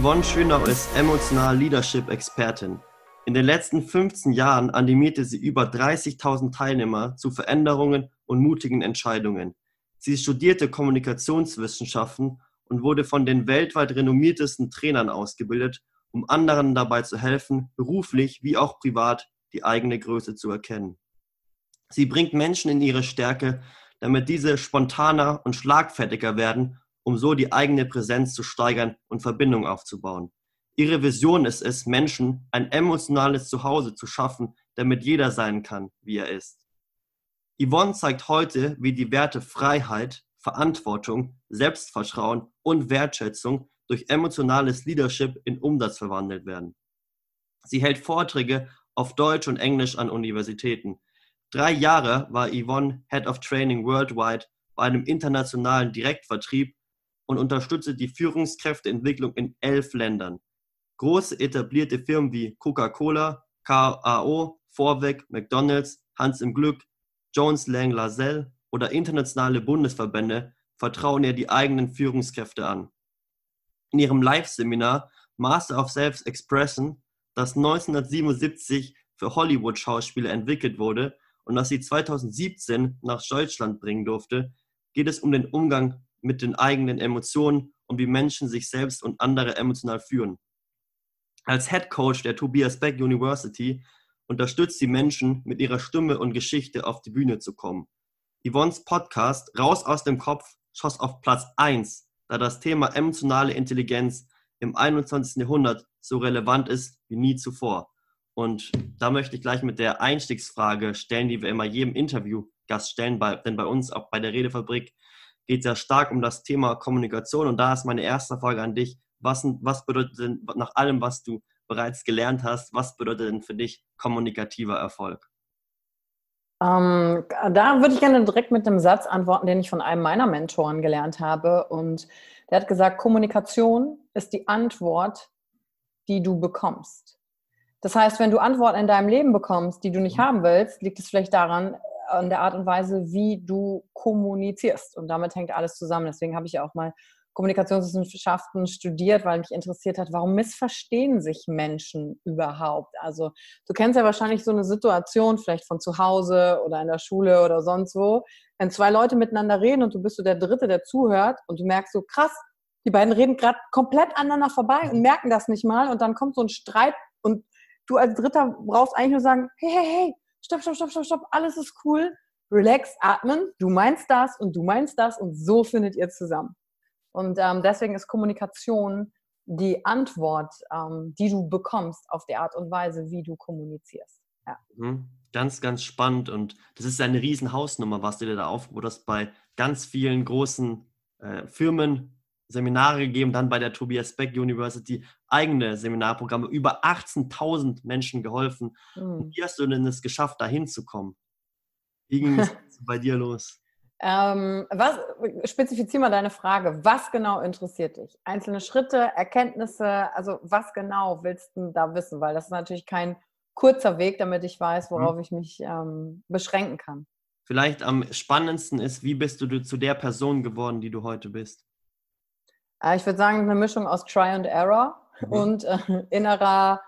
Yvonne Schönau ist emotional Leadership-Expertin. In den letzten 15 Jahren animierte sie über 30.000 Teilnehmer zu Veränderungen und mutigen Entscheidungen. Sie studierte Kommunikationswissenschaften und wurde von den weltweit renommiertesten Trainern ausgebildet, um anderen dabei zu helfen, beruflich wie auch privat die eigene Größe zu erkennen. Sie bringt Menschen in ihre Stärke, damit diese spontaner und schlagfertiger werden, um so die eigene Präsenz zu steigern und Verbindung aufzubauen. Ihre Vision ist es, Menschen ein emotionales Zuhause zu schaffen, damit jeder sein kann, wie er ist. Yvonne zeigt heute, wie die Werte Freiheit, Verantwortung, Selbstvertrauen und Wertschätzung durch emotionales Leadership in Umsatz verwandelt werden. Sie hält Vorträge auf Deutsch und Englisch an Universitäten. Drei Jahre war Yvonne Head of Training Worldwide bei einem internationalen Direktvertrieb und unterstützte die Führungskräfteentwicklung in elf Ländern. Große etablierte Firmen wie Coca-Cola, KAO, Vorweg, McDonald's, Hans im Glück, Jones Lang LaSalle oder internationale Bundesverbände vertrauen ihr die eigenen Führungskräfte an. In ihrem Live-Seminar Master of Self-Expression, das 1977 für Hollywood-Schauspieler entwickelt wurde und das sie 2017 nach Deutschland bringen durfte, geht es um den Umgang mit den eigenen Emotionen und wie Menschen sich selbst und andere emotional führen. Als Head Coach der Tobias Beck University unterstützt sie Menschen, mit ihrer Stimme und Geschichte auf die Bühne zu kommen. Yvonnes Podcast Raus aus dem Kopf schoss auf Platz 1, da das Thema emotionale Intelligenz im 21. Jahrhundert so relevant ist wie nie zuvor. Und da möchte ich gleich mit der Einstiegsfrage stellen, die wir immer jedem Interviewgast stellen, denn bei uns, auch bei der Redefabrik, geht es ja stark um das Thema Kommunikation. Und da ist meine erste Frage an dich. Was, was bedeutet denn nach allem, was du bereits gelernt hast, was bedeutet denn für dich kommunikativer Erfolg? Ähm, da würde ich gerne direkt mit einem Satz antworten, den ich von einem meiner Mentoren gelernt habe. Und der hat gesagt, Kommunikation ist die Antwort, die du bekommst. Das heißt, wenn du Antworten in deinem Leben bekommst, die du nicht mhm. haben willst, liegt es vielleicht daran, an der Art und Weise, wie du kommunizierst. Und damit hängt alles zusammen. Deswegen habe ich ja auch mal Kommunikationswissenschaften studiert, weil mich interessiert hat, warum missverstehen sich Menschen überhaupt? Also du kennst ja wahrscheinlich so eine Situation, vielleicht von zu Hause oder in der Schule oder sonst wo, wenn zwei Leute miteinander reden und du bist so der Dritte, der zuhört und du merkst so, krass, die beiden reden gerade komplett aneinander vorbei und merken das nicht mal und dann kommt so ein Streit und du als Dritter brauchst eigentlich nur sagen, hey, hey, hey, stopp, stopp, stopp, stopp, stopp, alles ist cool, relax, atmen, du meinst das und du meinst das und so findet ihr zusammen. Und ähm, deswegen ist Kommunikation die Antwort, ähm, die du bekommst auf die Art und Weise, wie du kommunizierst. Ja. Mhm. Ganz, ganz spannend. Und das ist eine riesen Hausnummer, was du dir da aufgebaut hast bei ganz vielen großen äh, Firmen, Seminare gegeben, dann bei der Tobias Beck University eigene Seminarprogramme, über 18.000 Menschen geholfen. Mhm. Wie hast du denn es geschafft, da hinzukommen? Wie ging es bei dir los? Ähm, was, spezifizier mal deine Frage. Was genau interessiert dich? Einzelne Schritte, Erkenntnisse, also was genau willst du da wissen? Weil das ist natürlich kein kurzer Weg, damit ich weiß, mhm. worauf mhm. ich mich ähm, beschränken kann. Vielleicht am spannendsten ist, wie bist du zu der Person geworden, die du heute bist? Äh, ich würde sagen, eine Mischung aus Try and Error mhm. und äh, innerer,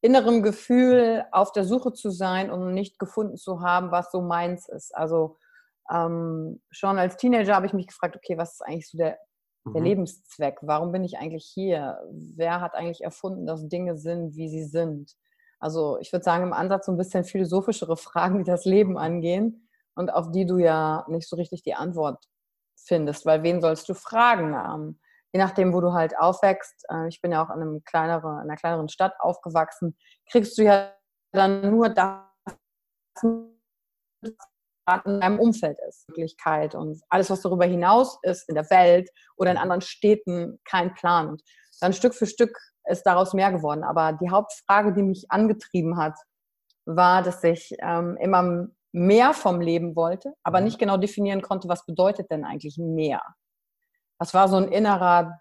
innerem Gefühl, auf der Suche zu sein und nicht gefunden zu haben, was so meins ist. Also ähm, schon als Teenager habe ich mich gefragt, okay, was ist eigentlich so der, der mhm. Lebenszweck? Warum bin ich eigentlich hier? Wer hat eigentlich erfunden, dass Dinge sind, wie sie sind? Also ich würde sagen, im Ansatz so ein bisschen philosophischere Fragen, die das Leben angehen und auf die du ja nicht so richtig die Antwort findest, weil wen sollst du fragen? Je nachdem, wo du halt aufwächst, äh, ich bin ja auch in, einem kleineren, in einer kleineren Stadt aufgewachsen, kriegst du ja dann nur das in deinem Umfeld ist. Wirklichkeit und alles, was darüber hinaus ist, in der Welt oder in anderen Städten, kein Plan. Und dann Stück für Stück ist daraus mehr geworden. Aber die Hauptfrage, die mich angetrieben hat, war, dass ich ähm, immer mehr vom Leben wollte, aber mhm. nicht genau definieren konnte, was bedeutet denn eigentlich mehr. Das war so ein innerer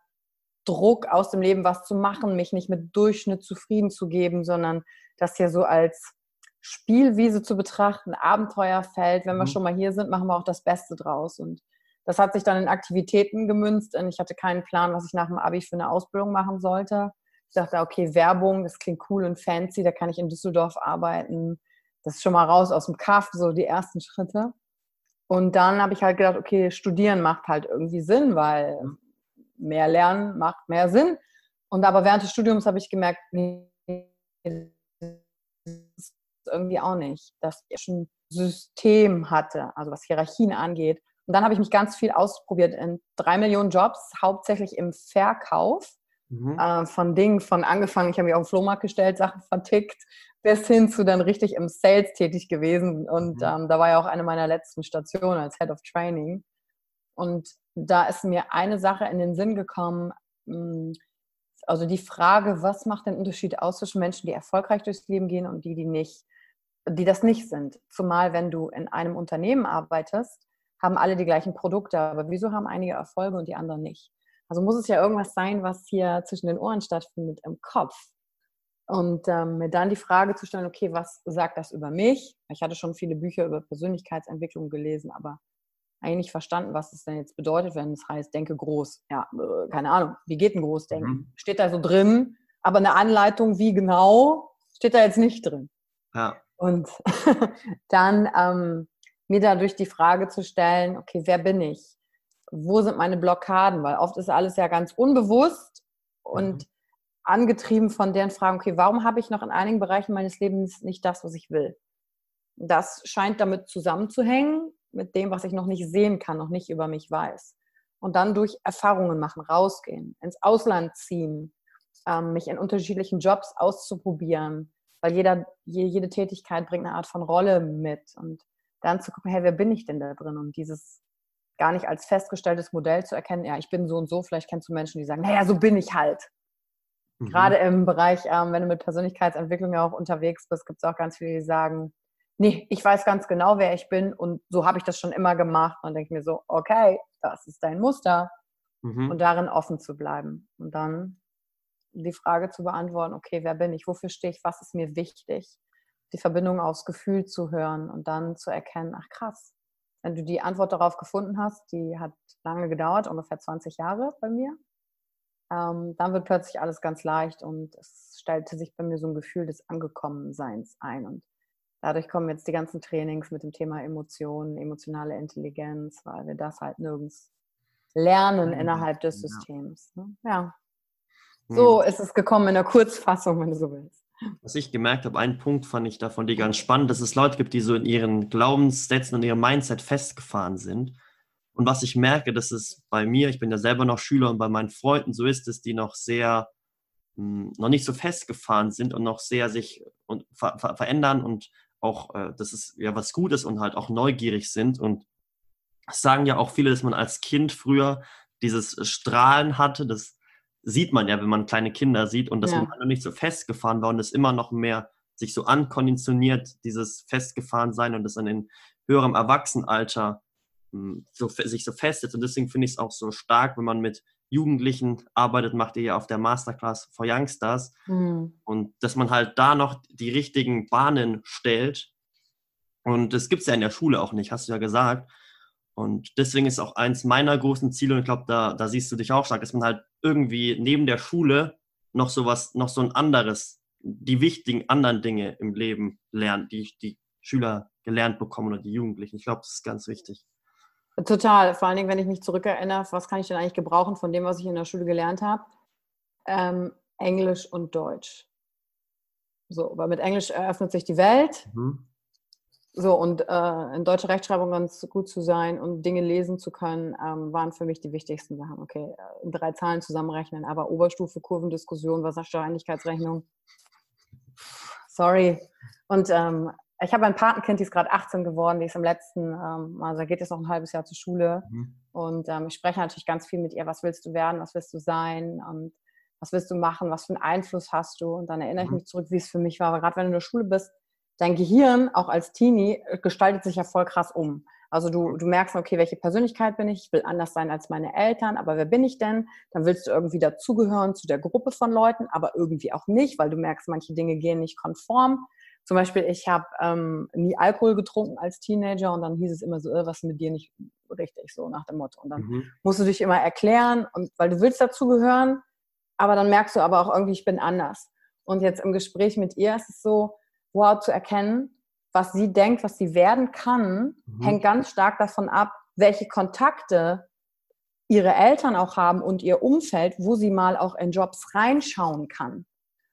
Druck aus dem Leben, was zu machen, mich nicht mit Durchschnitt zufrieden zu geben, sondern das hier so als Spielwiese zu betrachten, Abenteuerfeld. Wenn wir mhm. schon mal hier sind, machen wir auch das Beste draus. Und das hat sich dann in Aktivitäten gemünzt und ich hatte keinen Plan, was ich nach dem Abi für eine Ausbildung machen sollte. Ich dachte, okay, Werbung, das klingt cool und fancy, da kann ich in Düsseldorf arbeiten. Das ist schon mal raus aus dem Kaff, so die ersten Schritte. Und dann habe ich halt gedacht, okay, studieren macht halt irgendwie Sinn, weil mhm. mehr lernen macht mehr Sinn. Und aber während des Studiums habe ich gemerkt, nee, irgendwie auch nicht, dass ich ein System hatte, also was Hierarchien angeht. Und dann habe ich mich ganz viel ausprobiert in drei Millionen Jobs, hauptsächlich im Verkauf mhm. äh, von Dingen, von angefangen, ich habe mich auf den Flohmarkt gestellt, Sachen vertickt, bis hin zu dann richtig im Sales tätig gewesen. Und mhm. ähm, da war ja auch eine meiner letzten Stationen als Head of Training. Und da ist mir eine Sache in den Sinn gekommen, hm, also die Frage, was macht den Unterschied aus zwischen Menschen, die erfolgreich durchs Leben gehen und die, die nicht, die das nicht sind. Zumal wenn du in einem Unternehmen arbeitest, haben alle die gleichen Produkte, aber wieso haben einige Erfolge und die anderen nicht? Also muss es ja irgendwas sein, was hier zwischen den Ohren stattfindet im Kopf. Und ähm, mir dann die Frage zu stellen, okay, was sagt das über mich? Ich hatte schon viele Bücher über Persönlichkeitsentwicklung gelesen, aber eigentlich nicht verstanden, was es denn jetzt bedeutet, wenn es heißt, denke groß. Ja, äh, keine Ahnung, wie geht ein Großdenken? Mhm. Steht da so drin, aber eine Anleitung, wie genau, steht da jetzt nicht drin. Ja. Und dann ähm, mir dadurch die Frage zu stellen, okay, wer bin ich? Wo sind meine Blockaden? Weil oft ist alles ja ganz unbewusst und mhm. Angetrieben von deren Fragen, okay, warum habe ich noch in einigen Bereichen meines Lebens nicht das, was ich will? Das scheint damit zusammenzuhängen, mit dem, was ich noch nicht sehen kann, noch nicht über mich weiß. Und dann durch Erfahrungen machen, rausgehen, ins Ausland ziehen, ähm, mich in unterschiedlichen Jobs auszuprobieren, weil jeder, jede Tätigkeit bringt eine Art von Rolle mit. Und dann zu gucken, hey, wer bin ich denn da drin? Und dieses gar nicht als festgestelltes Modell zu erkennen, ja, ich bin so und so, vielleicht kennst du Menschen, die sagen, naja, so bin ich halt. Mhm. Gerade im Bereich, ähm, wenn du mit Persönlichkeitsentwicklung ja auch unterwegs bist, gibt es auch ganz viele, die sagen, nee, ich weiß ganz genau, wer ich bin und so habe ich das schon immer gemacht. Und denke mir so, okay, das ist dein Muster. Mhm. Und darin offen zu bleiben. Und dann die Frage zu beantworten, okay, wer bin ich, wofür stehe ich, was ist mir wichtig? Die Verbindung aufs Gefühl zu hören und dann zu erkennen, ach krass, wenn du die Antwort darauf gefunden hast, die hat lange gedauert, ungefähr 20 Jahre bei mir, ähm, dann wird plötzlich alles ganz leicht und es stellte sich bei mir so ein Gefühl des Angekommenseins ein. Und Dadurch kommen jetzt die ganzen Trainings mit dem Thema Emotionen, emotionale Intelligenz, weil wir das halt nirgends lernen innerhalb des Systems. Ne? Ja. So ist es gekommen in der Kurzfassung, wenn du so willst. Was ich gemerkt habe, ein Punkt fand ich davon die ganz spannend, dass es Leute gibt, die so in ihren Glaubenssätzen und ihrem Mindset festgefahren sind. Und was ich merke, dass es bei mir, ich bin ja selber noch Schüler und bei meinen Freunden so ist, dass die noch sehr, mh, hm, noch nicht so festgefahren sind und noch sehr sich und ver ver verändern und auch, äh, dass es ja was Gutes und halt auch neugierig sind. Und es sagen ja auch viele, dass man als Kind früher dieses Strahlen hatte. Das sieht man ja, wenn man kleine Kinder sieht und dass ja. man noch nicht so festgefahren war und es immer noch mehr sich so ankonditioniert, dieses festgefahren sein und das an den höherem Erwachsenenalter so, sich so festet. Und deswegen finde ich es auch so stark, wenn man mit Jugendlichen arbeitet, macht ihr ja auf der Masterclass for Youngsters. Mhm. Und dass man halt da noch die richtigen Bahnen stellt. Und das gibt es ja in der Schule auch nicht, hast du ja gesagt. Und deswegen ist auch eins meiner großen Ziele, und ich glaube, da, da siehst du dich auch stark, dass man halt irgendwie neben der Schule noch sowas, noch so ein anderes, die wichtigen anderen Dinge im Leben lernt, die die Schüler gelernt bekommen oder die Jugendlichen. Ich glaube, das ist ganz wichtig. Total. Vor allen Dingen, wenn ich mich zurückerinnere, was kann ich denn eigentlich gebrauchen von dem, was ich in der Schule gelernt habe? Ähm, Englisch und Deutsch. So, weil mit Englisch eröffnet sich die Welt. Mhm. So, und äh, in deutscher Rechtschreibung ganz gut zu sein und Dinge lesen zu können, ähm, waren für mich die wichtigsten Sachen. Okay, äh, drei Zahlen zusammenrechnen, aber Oberstufe, Kurvendiskussion, Wasserwahrscheinlichkeitsrechnung. Sorry. Und ähm, ich habe ein Patenkind, die ist gerade 18 geworden, die ist im letzten, ähm, also geht jetzt noch ein halbes Jahr zur Schule. Mhm. Und ähm, ich spreche natürlich ganz viel mit ihr, was willst du werden, was willst du sein und was willst du machen, was für einen Einfluss hast du. Und dann erinnere mhm. ich mich zurück, wie es für mich war. Aber gerade wenn du in der Schule bist, dein Gehirn, auch als Teenie, äh, gestaltet sich ja voll krass um. Also du, du merkst, okay, welche Persönlichkeit bin ich? Ich will anders sein als meine Eltern, aber wer bin ich denn? Dann willst du irgendwie dazugehören zu der Gruppe von Leuten, aber irgendwie auch nicht, weil du merkst, manche Dinge gehen nicht konform. Zum Beispiel, ich habe ähm, nie Alkohol getrunken als Teenager und dann hieß es immer so, äh, was mit dir nicht richtig, so nach dem Motto. Und dann mhm. musst du dich immer erklären, und, weil du willst dazugehören, aber dann merkst du aber auch irgendwie, ich bin anders. Und jetzt im Gespräch mit ihr ist es so, wow, zu erkennen, was sie denkt, was sie werden kann, mhm. hängt ganz stark davon ab, welche Kontakte ihre Eltern auch haben und ihr Umfeld, wo sie mal auch in Jobs reinschauen kann.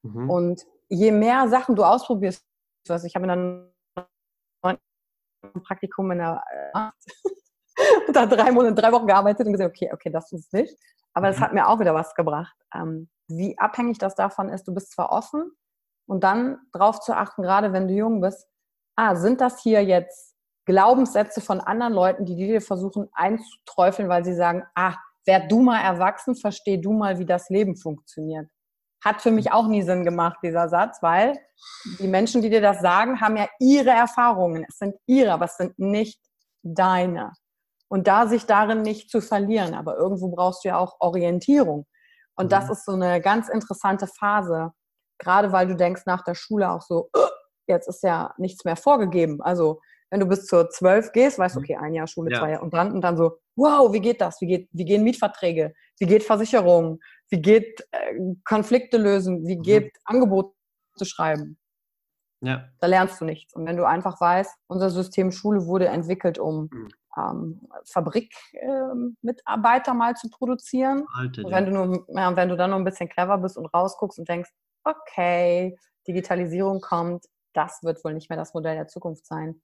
Mhm. Und je mehr Sachen du ausprobierst, was ich habe dann ein Praktikum in der äh, da drei Monate, drei Wochen gearbeitet und gesagt, okay, okay, das ist es nicht. Aber das mhm. hat mir auch wieder was gebracht. Ähm, wie abhängig das davon ist, du bist zwar offen und dann darauf zu achten, gerade wenn du jung bist, ah, sind das hier jetzt Glaubenssätze von anderen Leuten, die dir versuchen einzuträufeln, weil sie sagen, ah, werd du mal erwachsen, versteh du mal, wie das Leben funktioniert. Hat für mich auch nie Sinn gemacht, dieser Satz, weil die Menschen, die dir das sagen, haben ja ihre Erfahrungen. Es sind ihre, aber es sind nicht deine. Und da sich darin nicht zu verlieren, aber irgendwo brauchst du ja auch Orientierung. Und das mhm. ist so eine ganz interessante Phase, gerade weil du denkst nach der Schule auch so, jetzt ist ja nichts mehr vorgegeben. Also wenn du bis zur zwölf gehst, weißt du, mhm. okay, ein Jahr Schule, ja. zwei Jahre und dann, und dann so, wow, wie geht das? Wie, geht, wie gehen Mietverträge? Wie geht Versicherung? Wie geht äh, Konflikte lösen? Wie mhm. geht mhm. Angebote schreiben? Ja. Da lernst du nichts. Und wenn du einfach weißt, unser System Schule wurde entwickelt, um mhm. ähm, Fabrikmitarbeiter ähm, mal zu produzieren. Alte, und wenn, ja. du nur, ja, wenn du dann noch ein bisschen clever bist und rausguckst und denkst, okay, Digitalisierung kommt, das wird wohl nicht mehr das Modell der Zukunft sein.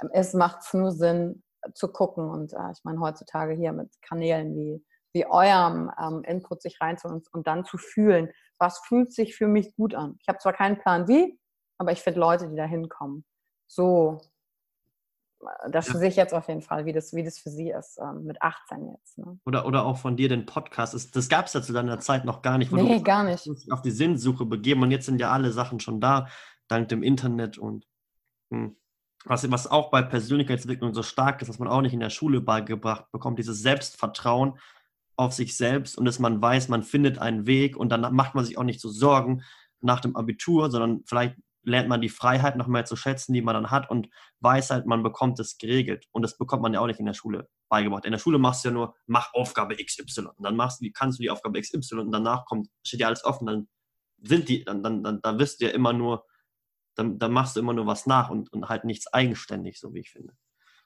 Ähm, es macht nur Sinn zu gucken und äh, ich meine heutzutage hier mit Kanälen wie, wie eurem ähm, Input sich reinzuholen und, und dann zu fühlen, was fühlt sich für mich gut an. Ich habe zwar keinen Plan wie, aber ich finde Leute, die da hinkommen. So, äh, das ja. sehe ich jetzt auf jeden Fall, wie das, wie das für sie ist, ähm, mit 18 jetzt. Ne? Oder, oder auch von dir den Podcast. Ist, das gab es ja zu deiner Zeit noch gar nicht. Nee, gar nicht. Auf die Sinnsuche begeben und jetzt sind ja alle Sachen schon da, dank dem Internet und hm. Was, was auch bei Persönlichkeitsentwicklung so stark ist, was man auch nicht in der Schule beigebracht bekommt, dieses Selbstvertrauen auf sich selbst und dass man weiß, man findet einen Weg und dann macht man sich auch nicht so Sorgen nach dem Abitur, sondern vielleicht lernt man die Freiheit noch mehr zu schätzen, die man dann hat und weiß halt, man bekommt es geregelt. Und das bekommt man ja auch nicht in der Schule beigebracht. In der Schule machst du ja nur, mach Aufgabe XY. Und dann machst du, kannst du die Aufgabe XY und danach kommt, steht ja alles offen, dann sind die, dann, dann, dann, dann wirst du ja immer nur, dann, dann machst du immer nur was nach und, und halt nichts eigenständig, so wie ich finde.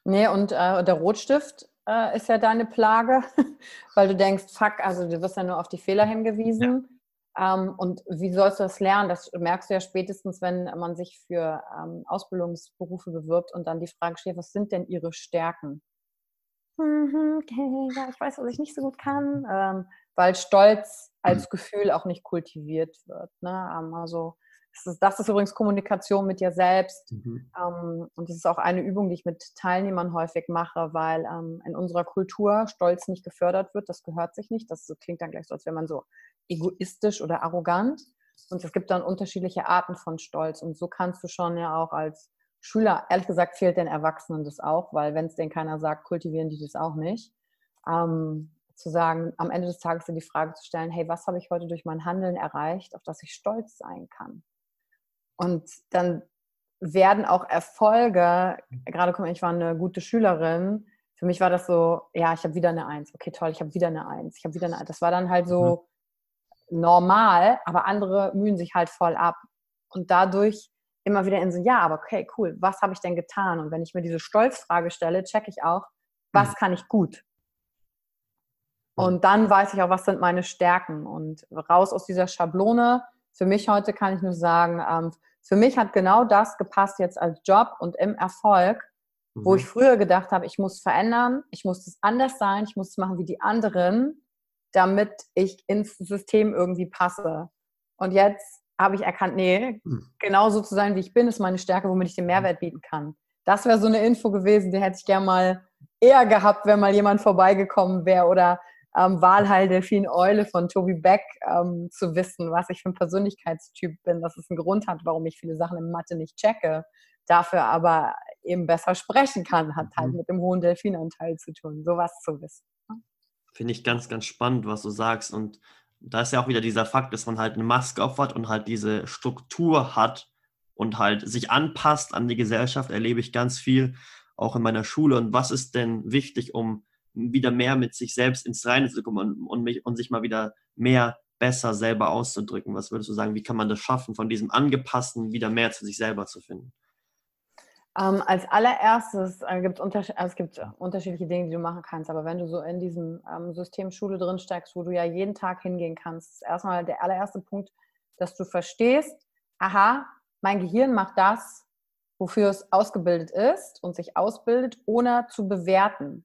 Nee, und äh, der Rotstift äh, ist ja deine Plage, weil du denkst, fuck, also du wirst ja nur auf die Fehler hingewiesen. Ja ähm, und wie sollst du das lernen? Das merkst du ja spätestens, wenn man sich für ähm, Ausbildungsberufe bewirbt und dann die Frage stellt, was sind denn ihre Stärken? Mhm, okay, ja, ich weiß, was ich nicht so gut kann, ähm, weil Stolz als mhm. Gefühl auch nicht kultiviert wird. Ne? Ähm, also das ist, übrigens Kommunikation mit dir selbst. Mhm. Ähm, und das ist auch eine Übung, die ich mit Teilnehmern häufig mache, weil ähm, in unserer Kultur Stolz nicht gefördert wird. Das gehört sich nicht. Das klingt dann gleich so, als wäre man so egoistisch oder arrogant. Und es gibt dann unterschiedliche Arten von Stolz. Und so kannst du schon ja auch als Schüler, ehrlich gesagt, fehlt den Erwachsenen das auch, weil wenn es denen keiner sagt, kultivieren die das auch nicht. Ähm, zu sagen, am Ende des Tages die Frage zu stellen, hey, was habe ich heute durch mein Handeln erreicht, auf das ich stolz sein kann? Und dann werden auch Erfolge, gerade guck mal, ich war eine gute Schülerin, für mich war das so, ja, ich habe wieder eine Eins, okay, toll, ich habe wieder eine Eins, ich habe wieder eine Eins. Das war dann halt so, mhm normal, aber andere mühen sich halt voll ab. Und dadurch immer wieder in so, ja, aber okay, cool, was habe ich denn getan? Und wenn ich mir diese Stolzfrage stelle, checke ich auch, was mhm. kann ich gut? Und dann weiß ich auch, was sind meine Stärken. Und raus aus dieser Schablone, für mich heute kann ich nur sagen, ähm, für mich hat genau das gepasst jetzt als Job und im Erfolg, mhm. wo ich früher gedacht habe, ich muss verändern, ich muss es anders sein, ich muss es machen wie die anderen damit ich ins System irgendwie passe. Und jetzt habe ich erkannt, nee, hm. genauso zu sein, wie ich bin, ist meine Stärke, womit ich den Mehrwert bieten kann. Das wäre so eine Info gewesen, die hätte ich gerne mal eher gehabt, wenn mal jemand vorbeigekommen wäre oder ähm, Wahlheil Delfin Eule von Toby Beck ähm, zu wissen, was ich für ein Persönlichkeitstyp bin, dass es einen Grund hat, warum ich viele Sachen in Mathe nicht checke, dafür aber eben besser sprechen kann, hat halt mhm. mit dem hohen Delfinanteil zu tun, sowas zu wissen. Finde ich ganz, ganz spannend, was du sagst. Und da ist ja auch wieder dieser Fakt, dass man halt eine Maske aufhat und halt diese Struktur hat und halt sich anpasst an die Gesellschaft, erlebe ich ganz viel. auch in meiner Schule und was ist denn wichtig, um wieder mehr mit sich selbst ins Reine zu kommen und, und, mich, und sich mal wieder mehr besser selber auszudrücken? Was würdest du sagen, wie kann man das schaffen, von diesem Angepassten wieder mehr zu sich selber zu finden? Ähm, als allererstes äh, gibt also es gibt unterschiedliche Dinge, die du machen kannst, aber wenn du so in diesem ähm, System Schule drin steckst, wo du ja jeden Tag hingehen kannst, ist erstmal der allererste Punkt, dass du verstehst, aha, mein Gehirn macht das, wofür es ausgebildet ist und sich ausbildet, ohne zu bewerten.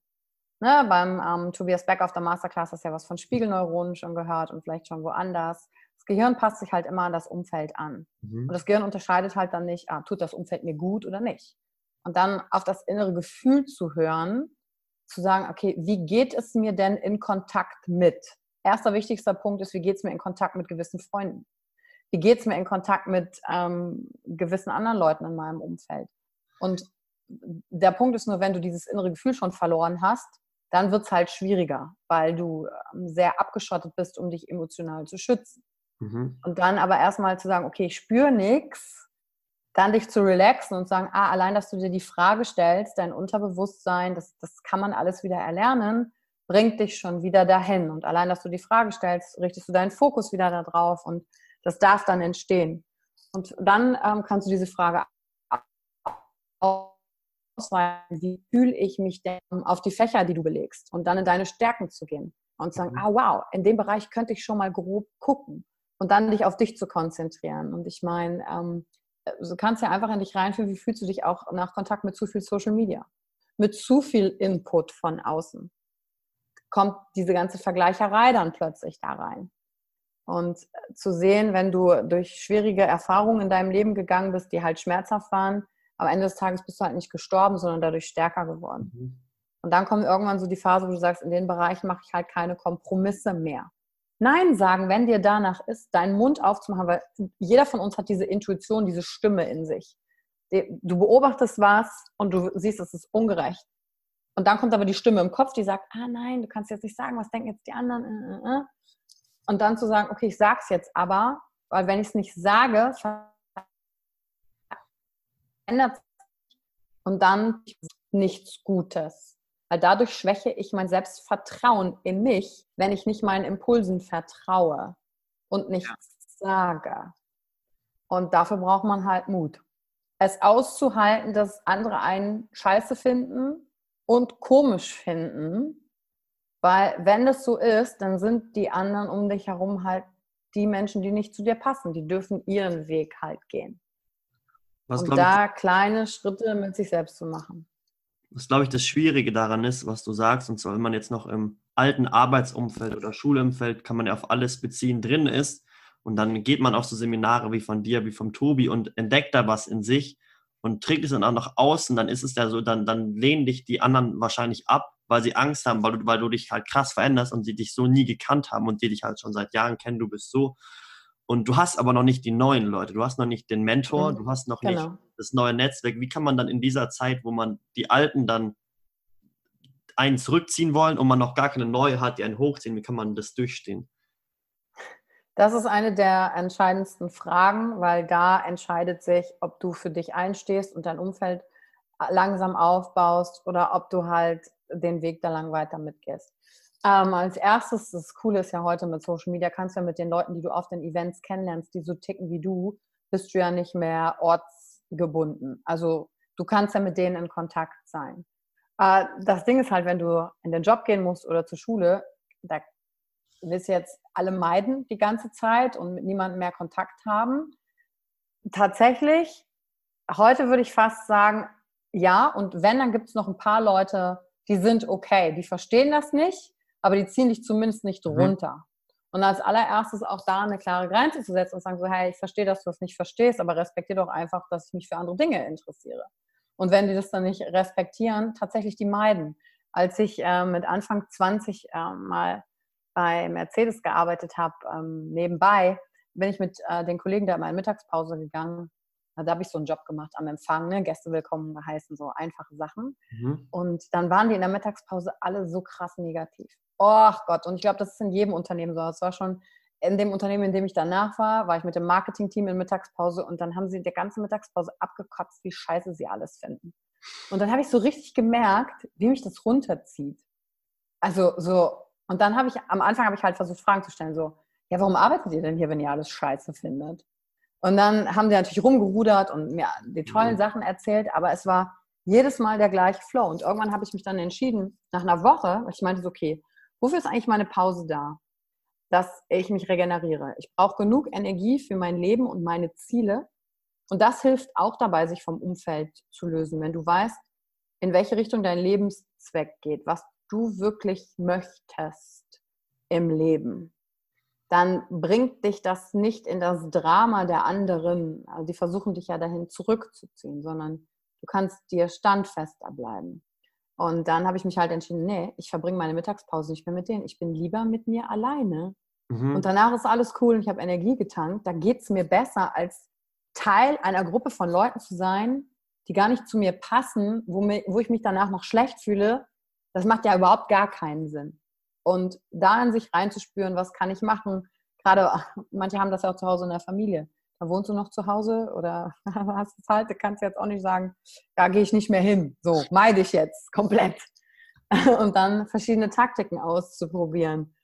Ne, beim ähm, Tobias Beck auf der Masterclass hast du ja was von Spiegelneuronen schon gehört und vielleicht schon woanders. Das Gehirn passt sich halt immer an das Umfeld an. Mhm. Und das Gehirn unterscheidet halt dann nicht, ah, tut das Umfeld mir gut oder nicht. Und dann auf das innere Gefühl zu hören, zu sagen, okay, wie geht es mir denn in Kontakt mit? Erster wichtigster Punkt ist, wie geht es mir in Kontakt mit gewissen Freunden? Wie geht es mir in Kontakt mit ähm, gewissen anderen Leuten in meinem Umfeld? Und der Punkt ist nur, wenn du dieses innere Gefühl schon verloren hast, dann wird es halt schwieriger, weil du ähm, sehr abgeschottet bist, um dich emotional zu schützen. Mhm. Und dann aber erstmal zu sagen, okay, ich spüre nichts, dann dich zu relaxen und sagen, ah, allein, dass du dir die Frage stellst, dein Unterbewusstsein, das, das kann man alles wieder erlernen, bringt dich schon wieder dahin. Und allein, dass du die Frage stellst, richtest du deinen Fokus wieder darauf und das darf dann entstehen. Und dann ähm, kannst du diese Frage ausweiten, wie fühle ich mich denn auf die Fächer, die du belegst und dann in deine Stärken zu gehen und zu sagen, mhm. ah wow, in dem Bereich könnte ich schon mal grob gucken und dann dich auf dich zu konzentrieren. Und ich meine, ähm, du kannst ja einfach in dich reinfühlen, wie fühlst du dich auch nach Kontakt mit zu viel Social Media, mit zu viel Input von außen. Kommt diese ganze Vergleicherei dann plötzlich da rein. Und äh, zu sehen, wenn du durch schwierige Erfahrungen in deinem Leben gegangen bist, die halt schmerzhaft waren, am Ende des Tages bist du halt nicht gestorben, sondern dadurch stärker geworden. Mhm. Und dann kommt irgendwann so die Phase, wo du sagst, in den Bereichen mache ich halt keine Kompromisse mehr. Nein sagen, wenn dir danach ist, deinen Mund aufzumachen, weil jeder von uns hat diese Intuition, diese Stimme in sich. Du beobachtest was und du siehst, es ist ungerecht. Und dann kommt aber die Stimme im Kopf, die sagt, ah nein, du kannst jetzt nicht sagen, was denken jetzt die anderen. Äh, äh, äh. Und dann zu sagen, okay, ich sag's jetzt aber, weil wenn ich es nicht sage, verändert sich und dann nichts Gutes. Weil dadurch schwäche ich mein Selbstvertrauen in mich, wenn ich nicht meinen Impulsen vertraue und nichts sage. Und dafür braucht man halt Mut. Es auszuhalten, dass andere einen scheiße finden und komisch finden. Weil wenn das so ist, dann sind die anderen um dich herum halt die Menschen, die nicht zu dir passen. Die dürfen ihren Weg halt gehen. Was, und da ich, kleine Schritte mit sich selbst zu machen was glaube ich das Schwierige daran ist, was du sagst, und zwar, wenn man jetzt noch im alten Arbeitsumfeld oder Schulumfeld, kann man ja auf alles beziehen, drin ist. Und dann geht man auf so Seminare wie von dir, wie vom Tobi und entdeckt da was in sich und trägt es dann auch nach außen, dann ist es ja so, dann, dann lehnen dich die anderen wahrscheinlich ab, weil sie Angst haben, weil du, weil du dich halt krass veränderst und sie dich so nie gekannt haben und die dich halt schon seit Jahren kennen, du bist so. Und du hast aber noch nicht die neuen Leute, du hast noch nicht den Mentor, mhm. du hast noch genau. nicht das neue Netzwerk. Wie kann man dann in dieser Zeit, wo man die Alten dann einen zurückziehen wollen und man noch gar keine neue hat, die einen hochziehen, wie kann man das durchstehen? Das ist eine der entscheidendsten Fragen, weil da entscheidet sich, ob du für dich einstehst und dein Umfeld langsam aufbaust oder ob du halt den Weg da lang weiter mitgehst. Ähm, als erstes, das Coole ist ja heute mit Social Media, kannst du ja mit den Leuten, die du auf den Events kennenlernst, die so ticken wie du, bist du ja nicht mehr ortsgebunden. Also du kannst ja mit denen in Kontakt sein. Äh, das Ding ist halt, wenn du in den Job gehen musst oder zur Schule, da willst du jetzt alle meiden die ganze Zeit und mit niemandem mehr Kontakt haben. Tatsächlich, heute würde ich fast sagen, ja, und wenn, dann gibt es noch ein paar Leute, die sind okay, die verstehen das nicht, aber die ziehen dich zumindest nicht mhm. runter. Und als allererstes auch da eine klare Grenze zu setzen und sagen so, hey, ich verstehe, dass du das nicht verstehst, aber respektiere doch einfach, dass ich mich für andere Dinge interessiere. Und wenn die das dann nicht respektieren, tatsächlich die meiden. Als ich äh, mit Anfang 20 äh, mal bei Mercedes gearbeitet habe, ähm, nebenbei, bin ich mit äh, den Kollegen da in meine Mittagspause gegangen. Da habe ich so einen Job gemacht am Empfang, ne? Gäste willkommen geheißen, so einfache Sachen. Mhm. Und dann waren die in der Mittagspause alle so krass negativ. Oh Gott, und ich glaube, das ist in jedem Unternehmen so. Es war schon in dem Unternehmen, in dem ich danach war, war ich mit dem Marketing-Team in Mittagspause und dann haben sie der ganze Mittagspause abgekotzt, wie scheiße sie alles finden. Und dann habe ich so richtig gemerkt, wie mich das runterzieht. Also so, und dann habe ich, am Anfang habe ich halt versucht, Fragen zu stellen, so, ja, warum arbeitet ihr denn hier, wenn ihr alles scheiße findet? Und dann haben die natürlich rumgerudert und mir die tollen mhm. Sachen erzählt, aber es war jedes Mal der gleiche Flow. Und irgendwann habe ich mich dann entschieden, nach einer Woche, ich meinte so, okay, wofür ist eigentlich meine Pause da? Dass ich mich regeneriere. Ich brauche genug Energie für mein Leben und meine Ziele. Und das hilft auch dabei, sich vom Umfeld zu lösen. Wenn du weißt, in welche Richtung dein Lebenszweck geht, was du wirklich möchtest im Leben, dann bringt dich das nicht in das Drama der anderen. Also die versuchen dich ja dahin zurückzuziehen, sondern du kannst dir standfester bleiben. Und dann habe ich mich halt entschieden, nee, ich verbringe meine Mittagspause nicht mehr mit denen. Ich bin lieber mit mir alleine. Mhm. Und danach ist alles cool und ich habe Energie getankt. Da geht es mir besser, als Teil einer Gruppe von Leuten zu sein, die gar nicht zu mir passen, wo, mir, wo ich mich danach noch schlecht fühle. Das macht ja überhaupt gar keinen Sinn. Und da in sich reinzuspüren, was kann ich machen? Gerade manche haben das ja auch zu Hause in der Familie. Da wohnst du noch zu Hause oder hast du Zeit? Du kannst jetzt auch nicht sagen, da gehe ich nicht mehr hin. So, meide ich jetzt komplett. Und dann verschiedene Taktiken auszuprobieren.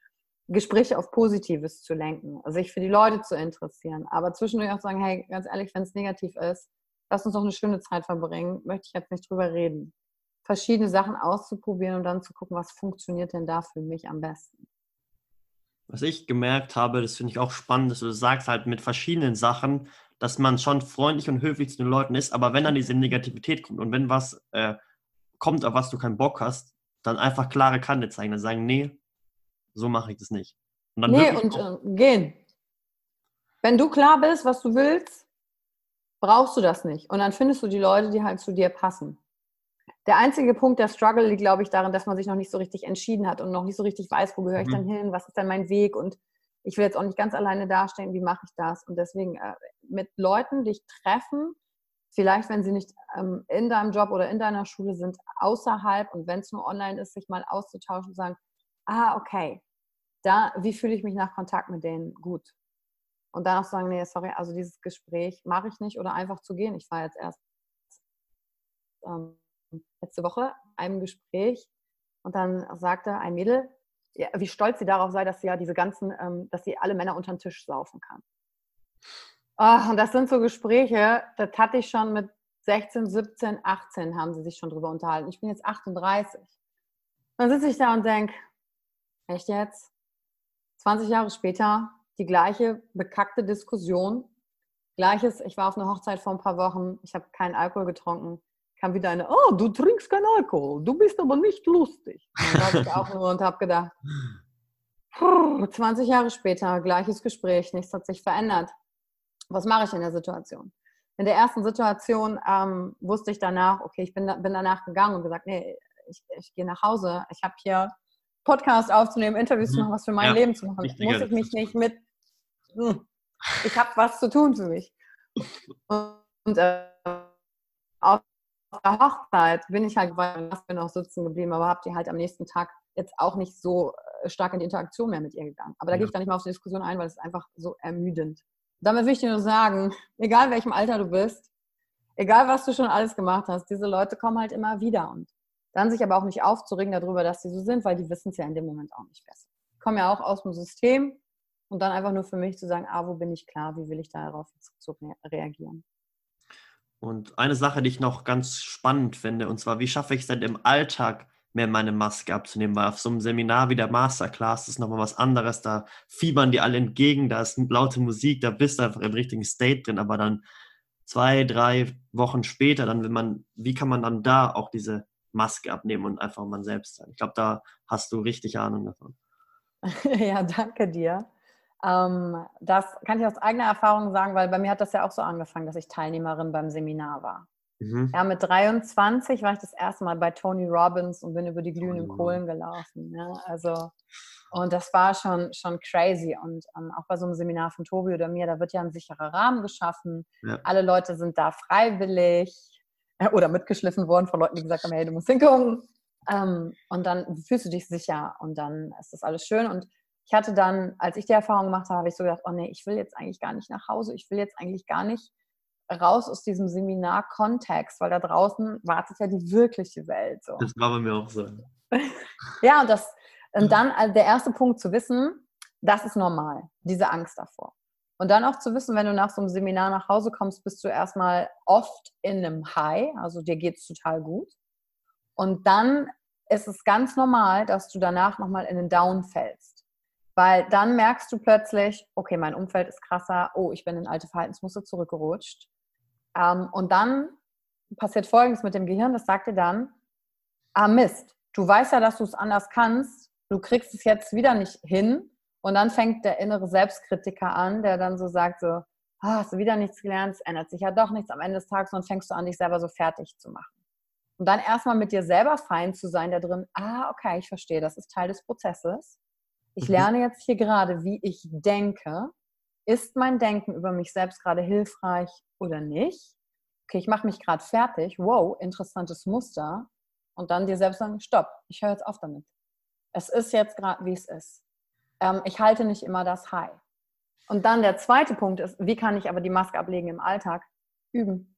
Gespräche auf Positives zu lenken, sich für die Leute zu interessieren, aber zwischendurch auch sagen, hey, ganz ehrlich, wenn es negativ ist, lass uns doch eine schöne Zeit verbringen, möchte ich jetzt nicht drüber reden verschiedene Sachen auszuprobieren und dann zu gucken, was funktioniert denn da für mich am besten. Was ich gemerkt habe, das finde ich auch spannend, dass du sagst halt mit verschiedenen Sachen, dass man schon freundlich und höflich zu den Leuten ist, aber wenn dann diese Negativität kommt und wenn was äh, kommt, auf was du keinen Bock hast, dann einfach klare Kante zeigen, dann sagen, nee, so mache ich das nicht. Und dann nee, und äh, gehen. Wenn du klar bist, was du willst, brauchst du das nicht. Und dann findest du die Leute, die halt zu dir passen. Der einzige Punkt der Struggle liegt, glaube ich, darin, dass man sich noch nicht so richtig entschieden hat und noch nicht so richtig weiß, wo gehöre ich mhm. dann hin, was ist dann mein Weg und ich will jetzt auch nicht ganz alleine dastehen, wie mache ich das? Und deswegen äh, mit Leuten dich treffen, vielleicht wenn sie nicht ähm, in deinem Job oder in deiner Schule sind, außerhalb und wenn es nur online ist, sich mal auszutauschen und sagen, ah, okay, da, wie fühle ich mich nach Kontakt mit denen? Gut. Und dann auch sagen, nee, sorry, also dieses Gespräch mache ich nicht oder einfach zu gehen. Ich war jetzt erst ähm, letzte Woche einem Gespräch und dann sagte ein Mädel, ja, wie stolz sie darauf sei, dass sie ja diese ganzen, ähm, dass sie alle Männer unter den Tisch saufen kann. Oh, und das sind so Gespräche, das hatte ich schon mit 16, 17, 18 haben sie sich schon drüber unterhalten. Ich bin jetzt 38. Dann sitze ich da und denke, echt jetzt? 20 Jahre später die gleiche bekackte Diskussion. Gleiches, ich war auf einer Hochzeit vor ein paar Wochen, ich habe keinen Alkohol getrunken kam wieder eine, oh, du trinkst keinen Alkohol, du bist aber nicht lustig. Und dann war ich auch nur und habe gedacht, 20 Jahre später, gleiches Gespräch, nichts hat sich verändert. Was mache ich in der Situation? In der ersten Situation ähm, wusste ich danach, okay, ich bin, bin danach gegangen und gesagt, nee, ich, ich gehe nach Hause. Ich habe hier Podcast aufzunehmen, Interviews mhm. zu machen, was für mein ja, Leben zu machen. Wichtiger. Muss ich mich nicht mit, hm, ich habe was zu tun für mich. Und, äh, auf der Hochzeit bin ich halt bei bin auch sitzen geblieben, aber habt ihr halt am nächsten Tag jetzt auch nicht so äh, stark in die Interaktion mehr mit ihr gegangen. Aber da ja. gehe ich dann nicht mehr auf die Diskussion ein, weil es einfach so ermüdend. Damit will ich dir nur sagen, egal in welchem Alter du bist, egal was du schon alles gemacht hast, diese Leute kommen halt immer wieder und dann sich aber auch nicht aufzuregen darüber, dass sie so sind, weil die wissen es ja in dem Moment auch nicht besser. Ich komme ja auch aus dem System und dann einfach nur für mich zu sagen, ah, wo bin ich klar, wie will ich darauf zu reagieren. Und eine Sache, die ich noch ganz spannend finde, und zwar, wie schaffe ich es denn im Alltag, mehr meine Maske abzunehmen? Weil auf so einem Seminar wie der Masterclass ist nochmal was anderes. Da fiebern die alle entgegen, da ist laute Musik, da bist du einfach im richtigen State drin. Aber dann zwei, drei Wochen später, dann will man, wie kann man dann da auch diese Maske abnehmen und einfach man selbst sein? Ich glaube, da hast du richtig Ahnung davon. ja, danke dir. Ähm, das kann ich aus eigener Erfahrung sagen, weil bei mir hat das ja auch so angefangen, dass ich Teilnehmerin beim Seminar war. Mhm. Ja, mit 23 war ich das erste Mal bei Tony Robbins und bin über die glühenden oh. Kohlen gelaufen. Ja, also, und das war schon, schon crazy. Und ähm, auch bei so einem Seminar von Tobi oder mir, da wird ja ein sicherer Rahmen geschaffen. Ja. Alle Leute sind da freiwillig äh, oder mitgeschliffen worden von Leuten, die gesagt haben, hey, du musst hinkommen. Ähm, und dann fühlst du dich sicher und dann ist das alles schön. Und ich hatte dann, als ich die Erfahrung gemacht habe, habe ich so gedacht, oh nee, ich will jetzt eigentlich gar nicht nach Hause, ich will jetzt eigentlich gar nicht raus aus diesem Seminar-Kontext, weil da draußen wartet ja die wirkliche Welt. So. Das war bei mir auch so. ja, und, das, und dann also der erste Punkt zu wissen, das ist normal, diese Angst davor. Und dann auch zu wissen, wenn du nach so einem Seminar nach Hause kommst, bist du erstmal oft in einem High, also dir geht es total gut. Und dann ist es ganz normal, dass du danach nochmal in den Down fällst. Weil dann merkst du plötzlich, okay, mein Umfeld ist krasser, oh, ich bin in alte Verhaltensmuster zurückgerutscht. Ähm, und dann passiert Folgendes mit dem Gehirn, das sagt dir dann, ah Mist, du weißt ja, dass du es anders kannst, du kriegst es jetzt wieder nicht hin, und dann fängt der innere Selbstkritiker an, der dann so sagt so, oh, hast du wieder nichts gelernt, es ändert sich ja doch nichts am Ende des Tages und dann fängst du an, dich selber so fertig zu machen. Und dann erstmal mit dir selber fein zu sein, da drin, ah, okay, ich verstehe, das ist Teil des Prozesses. Ich mhm. lerne jetzt hier gerade, wie ich denke. Ist mein Denken über mich selbst gerade hilfreich oder nicht? Okay, ich mache mich gerade fertig. Wow, interessantes Muster. Und dann dir selbst sagen, stopp, ich höre jetzt auf damit. Es ist jetzt gerade, wie es ist ähm, ich halte nicht immer das High. Und dann der zweite Punkt ist, wie kann ich aber die Maske ablegen im Alltag? Üben.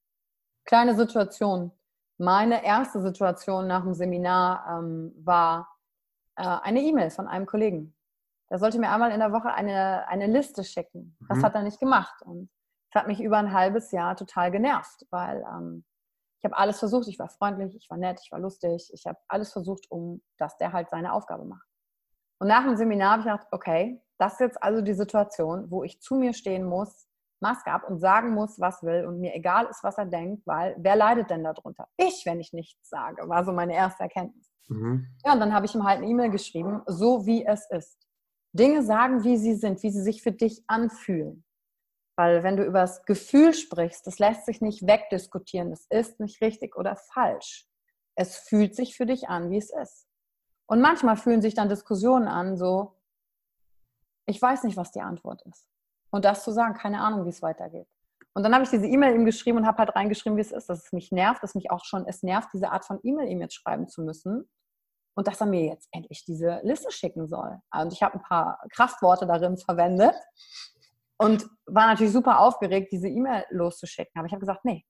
Kleine Situation. Meine erste Situation nach dem Seminar ähm, war äh, eine E-Mail von einem Kollegen. Der sollte mir einmal in der Woche eine, eine Liste schicken. Das mhm. hat er nicht gemacht. Und das hat mich über ein halbes Jahr total genervt, weil ähm, ich habe alles versucht. Ich war freundlich, ich war nett, ich war lustig. Ich habe alles versucht, um dass der halt seine Aufgabe macht. Und nach dem Seminar habe ich gedacht, okay, das ist jetzt also die Situation, wo ich zu mir stehen muss, Maske ab und sagen muss, was will und mir egal ist, was er denkt, weil wer leidet denn darunter? Ich, wenn ich nichts sage, war so meine erste Erkenntnis. Mhm. Ja, und dann habe ich ihm halt eine E-Mail geschrieben, so wie es ist. Dinge sagen, wie sie sind, wie sie sich für dich anfühlen. Weil wenn du über das Gefühl sprichst, das lässt sich nicht wegdiskutieren. Das ist nicht richtig oder falsch. Es fühlt sich für dich an, wie es ist. Und manchmal fühlen sich dann Diskussionen an, so, ich weiß nicht, was die Antwort ist. Und das zu sagen, keine Ahnung, wie es weitergeht. Und dann habe ich diese E-Mail ihm geschrieben und habe halt reingeschrieben, wie es ist, dass es mich nervt, dass mich auch schon, es nervt, diese Art von E-Mail ihm jetzt schreiben zu müssen. Und dass er mir jetzt endlich diese Liste schicken soll. Und ich habe ein paar Kraftworte darin verwendet und war natürlich super aufgeregt, diese E-Mail loszuschicken. Aber ich habe gesagt, nee,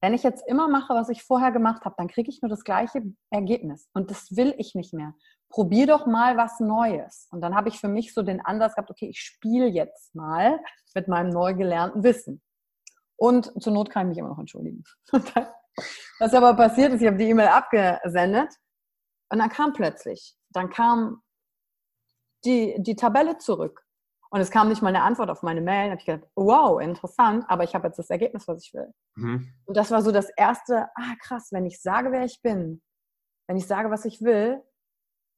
wenn ich jetzt immer mache, was ich vorher gemacht habe, dann kriege ich nur das gleiche Ergebnis. Und das will ich nicht mehr. Probier doch mal was Neues. Und dann habe ich für mich so den Ansatz gehabt, okay, ich spiele jetzt mal mit meinem neu gelernten Wissen. Und zur Not kann ich mich immer noch entschuldigen. Was aber passiert ist, ich habe die E-Mail abgesendet und dann kam plötzlich, dann kam die, die Tabelle zurück. Und es kam nicht mal eine Antwort auf meine Mail. Da habe ich gedacht, wow, interessant, aber ich habe jetzt das Ergebnis, was ich will. Mhm. Und das war so das erste, ah krass, wenn ich sage, wer ich bin, wenn ich sage, was ich will,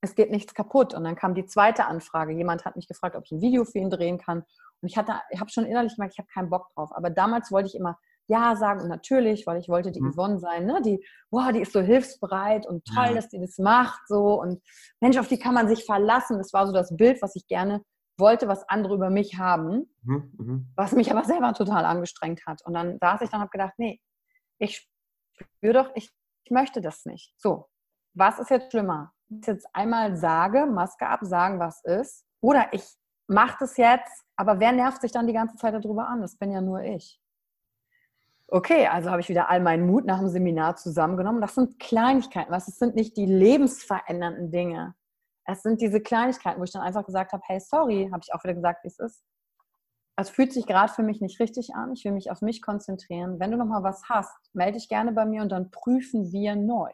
es geht nichts kaputt. Und dann kam die zweite Anfrage. Jemand hat mich gefragt, ob ich ein Video für ihn drehen kann. Und ich hatte, ich habe schon innerlich gemerkt, ich habe keinen Bock drauf. Aber damals wollte ich immer ja sagen und natürlich, weil ich wollte die mhm. Yvonne sein, ne? die, wow, die ist so hilfsbereit und toll, ja. dass die das macht, so und Mensch, auf die kann man sich verlassen. Das war so das Bild, was ich gerne wollte, was andere über mich haben, mhm, mhm. was mich aber selber total angestrengt hat. Und dann saß ich dann und habe gedacht, nee, ich spüre doch, ich, ich möchte das nicht. So, was ist jetzt schlimmer? Ich jetzt einmal sage, Maske ab, sagen, was ist, oder ich mache das jetzt, aber wer nervt sich dann die ganze Zeit darüber an? Das bin ja nur ich. Okay, also habe ich wieder all meinen Mut nach dem Seminar zusammengenommen. Das sind Kleinigkeiten, was? Das sind nicht die lebensverändernden Dinge. Es sind diese Kleinigkeiten, wo ich dann einfach gesagt habe, hey, sorry, habe ich auch wieder gesagt, wie es ist. Es fühlt sich gerade für mich nicht richtig an. Ich will mich auf mich konzentrieren. Wenn du noch mal was hast, melde dich gerne bei mir und dann prüfen wir neu.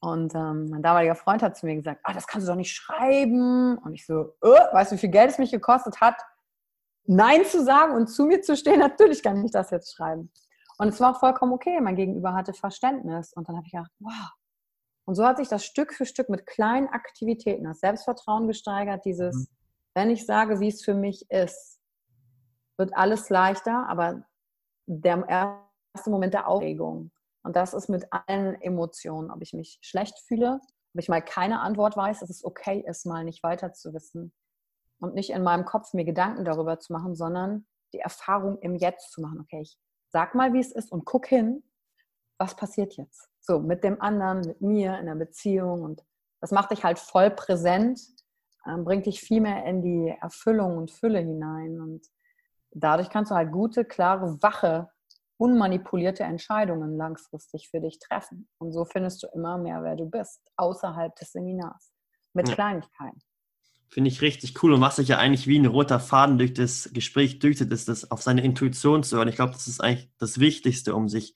Und ähm, mein damaliger Freund hat zu mir gesagt, ah, das kannst du doch nicht schreiben. Und ich so, oh, weißt du, wie viel Geld es mich gekostet hat, Nein zu sagen und zu mir zu stehen? Natürlich kann ich das jetzt schreiben. Und es war auch vollkommen okay. Mein Gegenüber hatte Verständnis. Und dann habe ich gedacht, wow, und so hat sich das Stück für Stück mit kleinen Aktivitäten, das Selbstvertrauen gesteigert, dieses, mhm. wenn ich sage, wie es für mich ist, wird alles leichter, aber der erste Moment der Aufregung. Und das ist mit allen Emotionen, ob ich mich schlecht fühle, ob ich mal keine Antwort weiß, dass es okay ist, mal nicht weiter zu wissen. Und nicht in meinem Kopf mir Gedanken darüber zu machen, sondern die Erfahrung im Jetzt zu machen. Okay, ich sag mal, wie es ist und guck hin, was passiert jetzt? So, mit dem anderen, mit mir in der Beziehung. Und das macht dich halt voll präsent, ähm, bringt dich viel mehr in die Erfüllung und Fülle hinein. Und dadurch kannst du halt gute, klare, wache, unmanipulierte Entscheidungen langfristig für dich treffen. Und so findest du immer mehr, wer du bist, außerhalb des Seminars. Mit ja. Kleinigkeiten. Finde ich richtig cool. Und was sich ja eigentlich wie ein roter Faden durch das Gespräch durchzieht, ist das auf seine Intuition zu hören. Ich glaube, das ist eigentlich das Wichtigste, um sich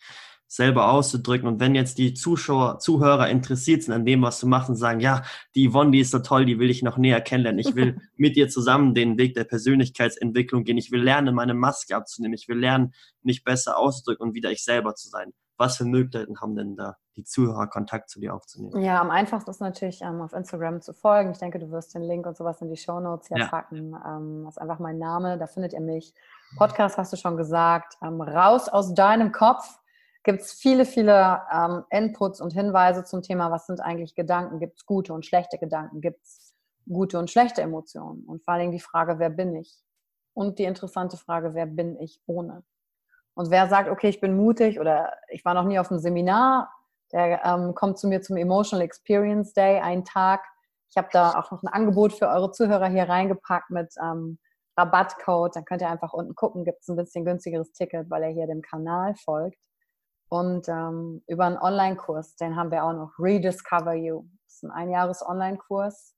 selber auszudrücken. Und wenn jetzt die Zuschauer, Zuhörer interessiert sind an dem, was du machst und sagen, ja, die Yvonne, die ist so toll, die will ich noch näher kennenlernen. Ich will mit ihr zusammen den Weg der Persönlichkeitsentwicklung gehen. Ich will lernen, meine Maske abzunehmen. Ich will lernen, mich besser auszudrücken und wieder ich selber zu sein. Was für Möglichkeiten haben denn da die Zuhörer, Kontakt zu dir aufzunehmen? Ja, am einfachsten ist natürlich ähm, auf Instagram zu folgen. Ich denke, du wirst den Link und sowas in die Show Notes hier ja. packen. Ähm, das ist einfach mein Name, da findet ihr mich. Podcast hast du schon gesagt. Ähm, raus aus deinem Kopf gibt es viele, viele ähm, Inputs und Hinweise zum Thema, was sind eigentlich Gedanken? Gibt es gute und schlechte Gedanken? Gibt es gute und schlechte Emotionen? Und vor allem die Frage, wer bin ich? Und die interessante Frage, wer bin ich ohne? Und wer sagt, okay, ich bin mutig oder ich war noch nie auf einem Seminar, der ähm, kommt zu mir zum Emotional Experience Day, einen Tag. Ich habe da auch noch ein Angebot für eure Zuhörer hier reingepackt mit ähm, Rabattcode. Dann könnt ihr einfach unten gucken, gibt es ein bisschen günstigeres Ticket, weil er hier dem Kanal folgt. Und ähm, über einen Online-Kurs, den haben wir auch noch, Rediscover You. Das ist ein Einjahres-Online-Kurs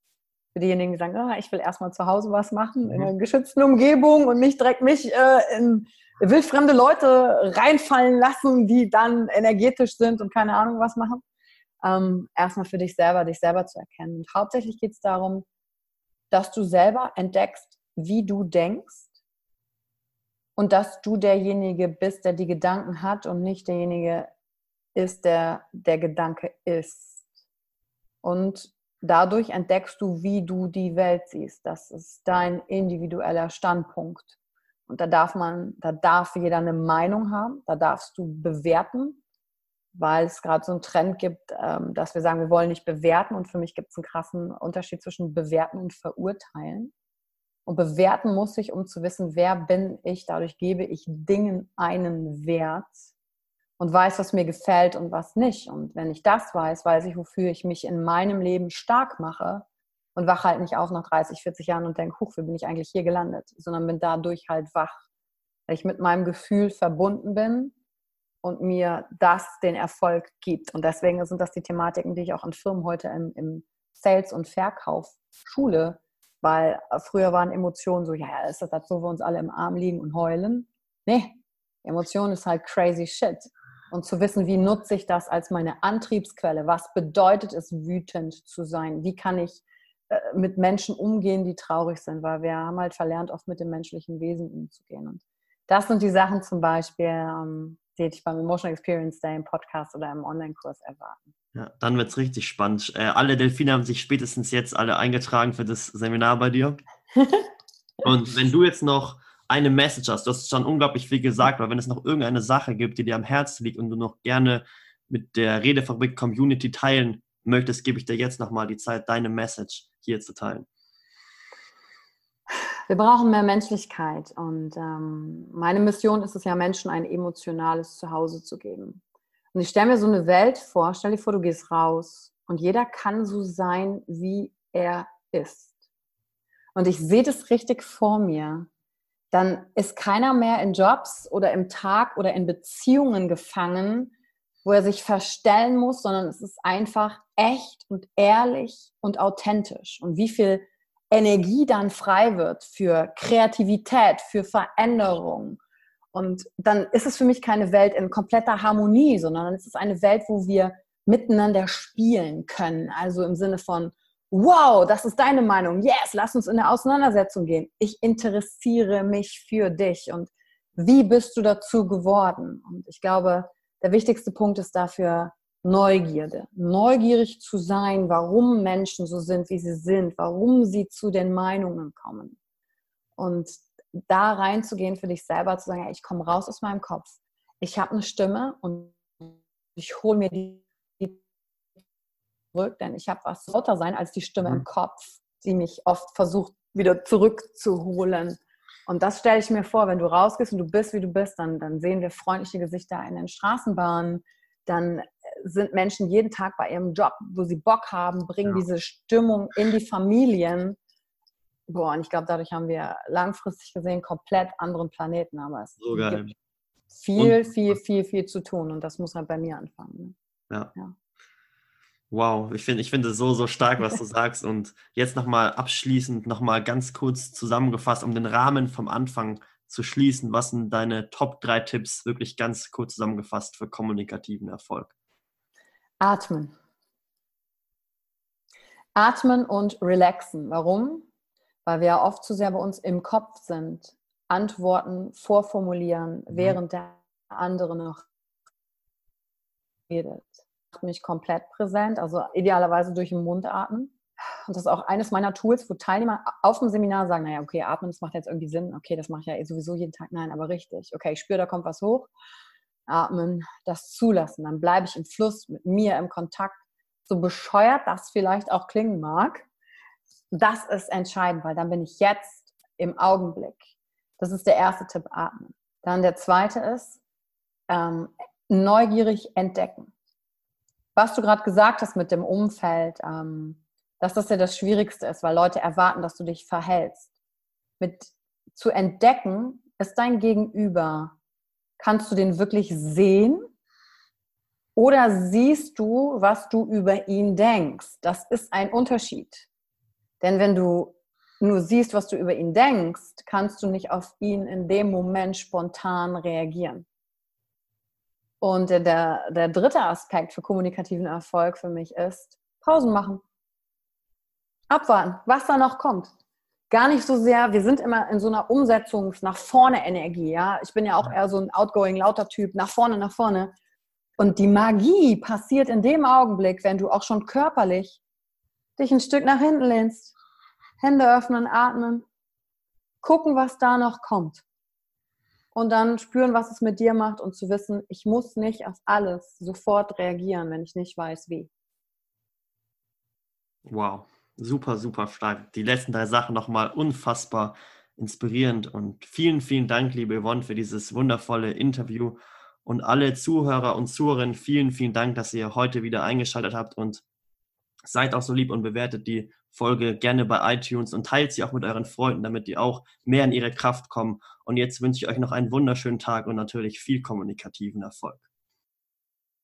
für diejenigen, die sagen, ah, ich will erstmal zu Hause was machen, in mhm. einer geschützten Umgebung und nicht direkt mich äh, in wildfremde Leute reinfallen lassen, die dann energetisch sind und keine Ahnung was machen. Ähm, erstmal für dich selber, dich selber zu erkennen. Und hauptsächlich geht es darum, dass du selber entdeckst, wie du denkst und dass du derjenige bist, der die Gedanken hat und nicht derjenige ist, der der Gedanke ist. Und dadurch entdeckst du, wie du die Welt siehst. Das ist dein individueller Standpunkt. Und da darf man, da darf jeder eine Meinung haben, da darfst du bewerten, weil es gerade so einen Trend gibt, ähm, dass wir sagen, wir wollen nicht bewerten. Und für mich gibt es einen krassen Unterschied zwischen bewerten und verurteilen. Und bewerten muss ich, um zu wissen, wer bin ich. Dadurch gebe ich Dingen einen Wert und weiß, was mir gefällt und was nicht. Und wenn ich das weiß, weiß ich, wofür ich mich in meinem Leben stark mache und wache halt nicht auf nach 30, 40 Jahren und denke, huch, wie bin ich eigentlich hier gelandet, sondern bin dadurch halt wach, weil ich mit meinem Gefühl verbunden bin und mir das den Erfolg gibt. Und deswegen sind das die Thematiken, die ich auch an Firmen heute im, im Sales und Verkauf schule, weil früher waren Emotionen so, ja, ist das das, wo wir uns alle im Arm liegen und heulen? Nee, Emotion ist halt crazy shit. Und zu wissen, wie nutze ich das als meine Antriebsquelle? Was bedeutet es, wütend zu sein? Wie kann ich äh, mit Menschen umgehen, die traurig sind? Weil wir haben halt verlernt, oft mit dem menschlichen Wesen umzugehen. Und das sind die Sachen zum Beispiel, ähm, die ich beim Emotional Experience Day im Podcast oder im Online-Kurs erwarten. Ja, dann wird es richtig spannend. Äh, alle Delfine haben sich spätestens jetzt alle eingetragen für das Seminar bei dir. Und wenn du jetzt noch eine Message hast, du hast schon unglaublich viel gesagt, aber wenn es noch irgendeine Sache gibt, die dir am Herzen liegt und du noch gerne mit der Redefabrik Community teilen möchtest, gebe ich dir jetzt nochmal die Zeit, deine Message hier zu teilen. Wir brauchen mehr Menschlichkeit und ähm, meine Mission ist es ja, Menschen ein emotionales Zuhause zu geben. Und ich stelle mir so eine Welt vor, stell dir vor, du gehst raus und jeder kann so sein, wie er ist. Und ich sehe das richtig vor mir. Dann ist keiner mehr in Jobs oder im Tag oder in Beziehungen gefangen, wo er sich verstellen muss, sondern es ist einfach echt und ehrlich und authentisch. Und wie viel Energie dann frei wird für Kreativität, für Veränderung, und dann ist es für mich keine Welt in kompletter Harmonie, sondern es ist eine Welt, wo wir miteinander spielen können. Also im Sinne von, wow, das ist deine Meinung. Yes, lass uns in eine Auseinandersetzung gehen. Ich interessiere mich für dich und wie bist du dazu geworden? Und ich glaube, der wichtigste Punkt ist dafür Neugierde. Neugierig zu sein, warum Menschen so sind, wie sie sind, warum sie zu den Meinungen kommen. Und da reinzugehen für dich selber, zu sagen, ich komme raus aus meinem Kopf. Ich habe eine Stimme und ich hole mir die zurück, denn ich habe was lauter sein als die Stimme mhm. im Kopf, die mich oft versucht, wieder zurückzuholen. Und das stelle ich mir vor, wenn du rausgehst und du bist, wie du bist, dann, dann sehen wir freundliche Gesichter in den Straßenbahnen, dann sind Menschen jeden Tag bei ihrem Job, wo sie Bock haben, bringen ja. diese Stimmung in die Familien boah, und ich glaube, dadurch haben wir langfristig gesehen komplett anderen Planeten, aber es so gibt viel, und, viel, viel, viel zu tun und das muss halt bei mir anfangen. Ne? Ja. ja. Wow, ich finde ich find es so, so stark, was du sagst. Und jetzt nochmal abschließend, nochmal ganz kurz zusammengefasst, um den Rahmen vom Anfang zu schließen. Was sind deine Top 3 Tipps, wirklich ganz kurz zusammengefasst, für kommunikativen Erfolg? Atmen. Atmen und relaxen. Warum? Weil wir ja oft zu sehr bei uns im Kopf sind. Antworten vorformulieren, mhm. während der andere noch redet mich komplett präsent, also idealerweise durch den Mund atmen. Und das ist auch eines meiner Tools, wo Teilnehmer auf dem Seminar sagen, naja, okay, atmen, das macht jetzt irgendwie Sinn. Okay, das mache ich ja eh sowieso jeden Tag. Nein, aber richtig. Okay, ich spüre, da kommt was hoch. Atmen, das zulassen. Dann bleibe ich im Fluss mit mir im Kontakt. So bescheuert das vielleicht auch klingen mag. Das ist entscheidend, weil dann bin ich jetzt im Augenblick. Das ist der erste Tipp, atmen. Dann der zweite ist, ähm, neugierig entdecken was du gerade gesagt hast mit dem Umfeld, ähm, dass das ja das Schwierigste ist, weil Leute erwarten, dass du dich verhältst. Mit zu entdecken, ist dein Gegenüber, kannst du den wirklich sehen? Oder siehst du, was du über ihn denkst? Das ist ein Unterschied. Denn wenn du nur siehst, was du über ihn denkst, kannst du nicht auf ihn in dem Moment spontan reagieren. Und der, der dritte Aspekt für kommunikativen Erfolg für mich ist Pausen machen. Abwarten, was da noch kommt. Gar nicht so sehr, wir sind immer in so einer Umsetzungs- nach vorne Energie, ja. Ich bin ja auch eher so ein outgoing, lauter Typ, nach vorne, nach vorne. Und die Magie passiert in dem Augenblick, wenn du auch schon körperlich dich ein Stück nach hinten lehnst, Hände öffnen, atmen, gucken, was da noch kommt und dann spüren, was es mit dir macht und zu wissen, ich muss nicht auf alles sofort reagieren, wenn ich nicht weiß, wie. Wow, super, super stark. Die letzten drei Sachen nochmal unfassbar inspirierend und vielen, vielen Dank, liebe Yvonne, für dieses wundervolle Interview und alle Zuhörer und Zuhörerinnen, vielen, vielen Dank, dass ihr heute wieder eingeschaltet habt und seid auch so lieb und bewertet die Folge gerne bei iTunes und teilt sie auch mit euren Freunden, damit die auch mehr in ihre Kraft kommen. Und jetzt wünsche ich euch noch einen wunderschönen Tag und natürlich viel kommunikativen Erfolg.